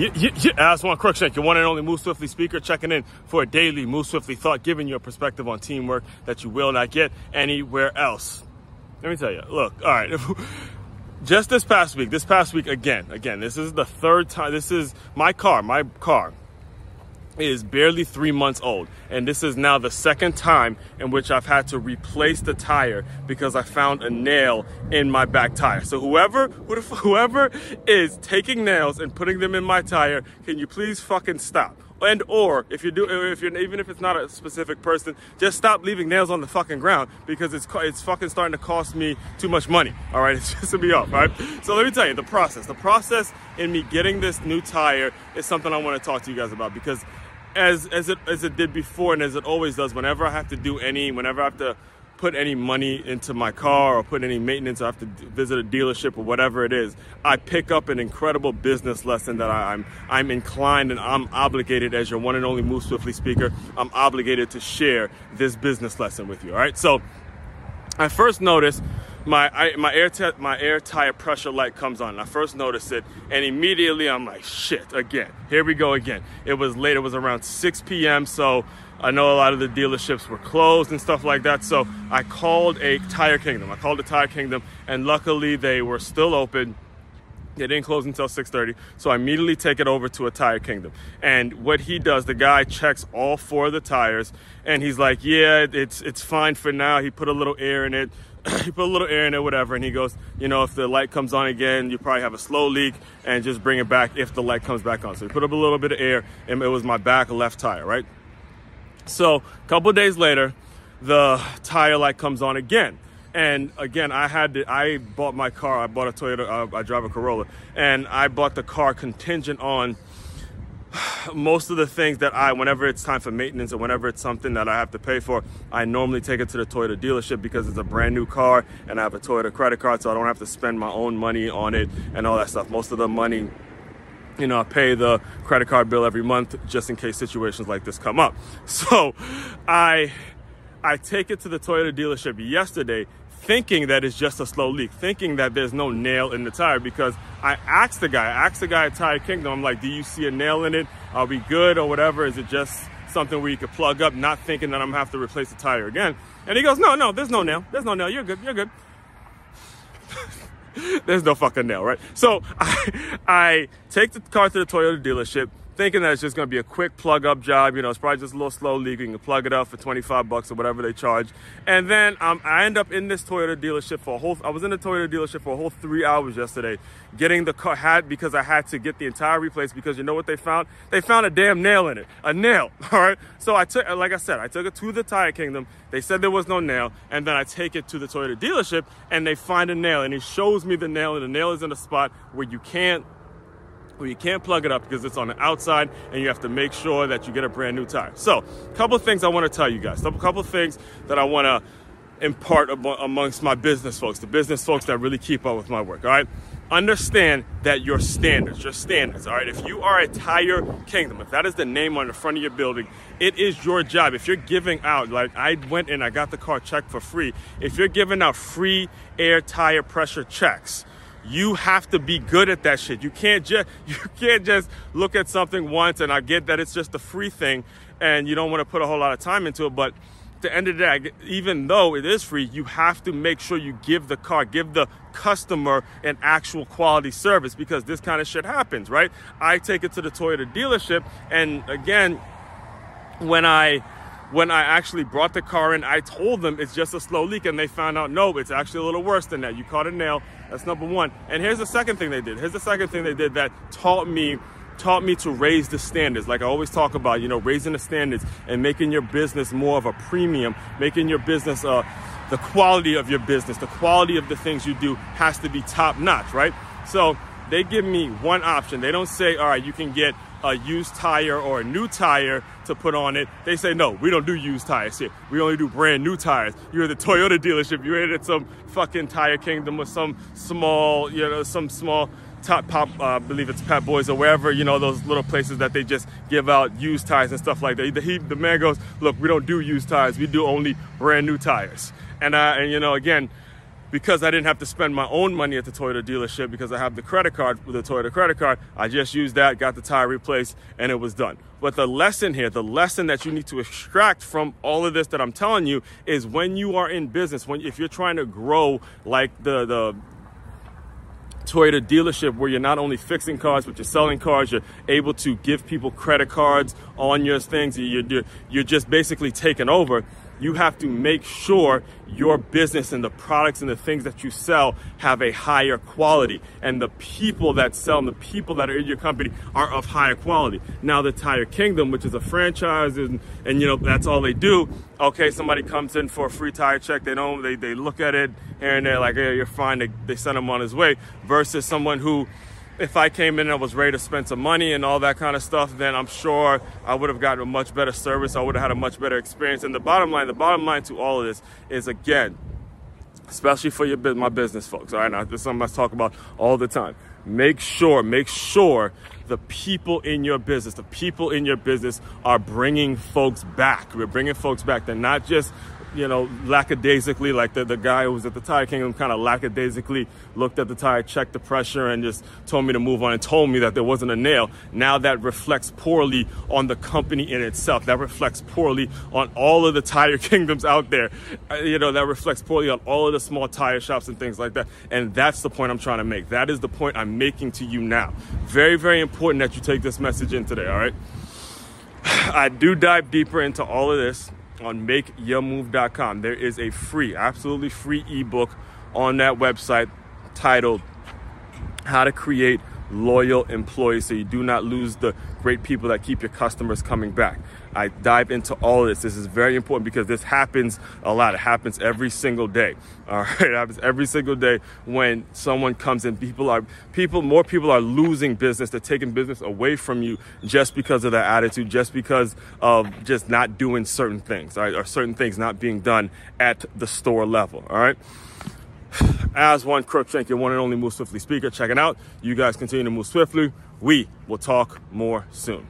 Yeah, yeah, yeah. One Crookshank, your one and only Move Swiftly speaker, checking in for a daily Move Swiftly thought, giving you a perspective on teamwork that you will not get anywhere else. Let me tell you, look, all right. Just this past week, this past week again, again, this is the third time, this is my car, my car is barely three months old. And this is now the second time in which I've had to replace the tire because I found a nail in my back tire. So whoever, whoever is taking nails and putting them in my tire, can you please fucking stop? and or if you do if you're even if it's not a specific person just stop leaving nails on the fucking ground because it's it's fucking starting to cost me too much money all right it's just to be off all right so let me tell you the process the process in me getting this new tire is something i want to talk to you guys about because as as it as it did before and as it always does whenever i have to do any whenever i have to put any money into my car or put any maintenance, I have to visit a dealership or whatever it is, I pick up an incredible business lesson that I, am I'm, I'm inclined and I'm obligated as your one and only Move Swiftly speaker. I'm obligated to share this business lesson with you. All right, so I first noticed my I, my air t- my air tire pressure light comes on. I first noticed it, and immediately I'm like, shit, again. Here we go again. It was late. It was around 6 p.m. So I know a lot of the dealerships were closed and stuff like that. So I called a Tire Kingdom. I called the Tire Kingdom, and luckily they were still open. They didn't close until 6:30, so I immediately take it over to a Tire Kingdom. And what he does, the guy checks all four of the tires, and he's like, "Yeah, it's it's fine for now." He put a little air in it. he put a little air in it, whatever, and he goes, "You know, if the light comes on again, you probably have a slow leak, and just bring it back if the light comes back on." So he put up a little bit of air, and it was my back left tire, right? So a couple days later, the tire light comes on again. And again, I had to, I bought my car. I bought a Toyota. Uh, I drive a Corolla, and I bought the car contingent on most of the things that I, whenever it's time for maintenance or whenever it's something that I have to pay for, I normally take it to the Toyota dealership because it's a brand new car and I have a Toyota credit card, so I don't have to spend my own money on it and all that stuff. Most of the money you know, I pay the credit card bill every month just in case situations like this come up. So I I take it to the Toyota dealership yesterday thinking that it's just a slow leak, thinking that there's no nail in the tire because I asked the guy, I asked the guy at Tire Kingdom, I'm like, do you see a nail in it? Are we good or whatever? Is it just something where you could plug up, not thinking that I'm gonna have to replace the tire again? And he goes, no, no, there's no nail. There's no nail. You're good. You're good. There's no fucking nail, right? So I, I take the car to the Toyota dealership thinking that it's just going to be a quick plug up job. You know, it's probably just a little slow leak. You can plug it up for 25 bucks or whatever they charge. And then um, I end up in this Toyota dealership for a whole, I was in the Toyota dealership for a whole three hours yesterday getting the car, had, because I had to get the entire replaced because you know what they found? They found a damn nail in it. A nail. All right. So I took, like I said, I took it to the Tire Kingdom. They said there was no nail. And then I take it to the Toyota dealership and they find a nail and he shows me the nail and the nail is in a spot where you can't where you can't plug it up because it's on the outside and you have to make sure that you get a brand new tire. So, a couple of things I want to tell you guys. A couple of things that I want to impart amongst my business folks, the business folks that really keep up with my work, all right? Understand that your standards, your standards, all right? If you are a tire kingdom, if that is the name on the front of your building, it is your job. If you're giving out, like I went and I got the car checked for free, if you're giving out free air tire pressure checks, you have to be good at that shit. You can't just you can't just look at something once and I get that it's just a free thing and you don't want to put a whole lot of time into it, but at the end of the day, even though it is free, you have to make sure you give the car, give the customer an actual quality service because this kind of shit happens, right? I take it to the Toyota dealership and again, when I when I actually brought the car in, I told them it's just a slow leak, and they found out no, it's actually a little worse than that. You caught a nail. That's number one. And here's the second thing they did. Here's the second thing they did that taught me taught me to raise the standards. Like I always talk about, you know, raising the standards and making your business more of a premium, making your business uh, the quality of your business, the quality of the things you do has to be top notch, right? So they give me one option. They don't say, all right, you can get a used tire or a new tire to put on it. They say, no, we don't do used tires here. We only do brand new tires. You're at the Toyota dealership. You're at some fucking Tire Kingdom or some small, you know, some small top pop, uh, I believe it's Pep Boys or wherever, you know, those little places that they just give out used tires and stuff like that. The, he, the man goes, look, we don't do used tires. We do only brand new tires. And, uh, and you know, again, because I didn't have to spend my own money at the Toyota dealership because I have the credit card the Toyota credit card. I just used that, got the tire replaced, and it was done. But the lesson here, the lesson that you need to extract from all of this that I'm telling you is when you are in business, when if you're trying to grow like the the Toyota dealership where you're not only fixing cars, but you're selling cars. You're able to give people credit cards on your things. You're, you're, you're just basically taking over you have to make sure your business and the products and the things that you sell have a higher quality. And the people that sell and the people that are in your company are of higher quality. Now, the Tire Kingdom, which is a franchise, and, and you know, that's all they do. Okay, somebody comes in for a free tire check. They don't, they, they look at it here and they're like, hey, you're fine. They, they send them on his way versus someone who, if I came in and I was ready to spend some money and all that kind of stuff, then I'm sure I would have gotten a much better service. I would have had a much better experience. And the bottom line, the bottom line to all of this is again, especially for your my business folks. All right, now this is something I talk about all the time. Make sure, make sure the people in your business, the people in your business are bringing folks back. We're bringing folks back. They're not just you know, lackadaisically, like the, the guy who was at the Tire Kingdom kind of lackadaisically looked at the tire, checked the pressure, and just told me to move on and told me that there wasn't a nail. Now that reflects poorly on the company in itself. That reflects poorly on all of the Tire Kingdoms out there. Uh, you know, that reflects poorly on all of the small tire shops and things like that. And that's the point I'm trying to make. That is the point I'm making to you now. Very, very important that you take this message in today, all right? I do dive deeper into all of this on makeyourmove.com. There is a free, absolutely free ebook on that website titled How to Create Loyal Employees so you do not lose the great people that keep your customers coming back. I dive into all of this. This is very important because this happens a lot. It happens every single day. All right, it happens every single day when someone comes in. People are people. More people are losing business. They're taking business away from you just because of their attitude, just because of just not doing certain things, all right, or certain things not being done at the store level. All right. As one Crookshank, your one and only Move Swiftly speaker, checking out. You guys continue to move swiftly. We will talk more soon.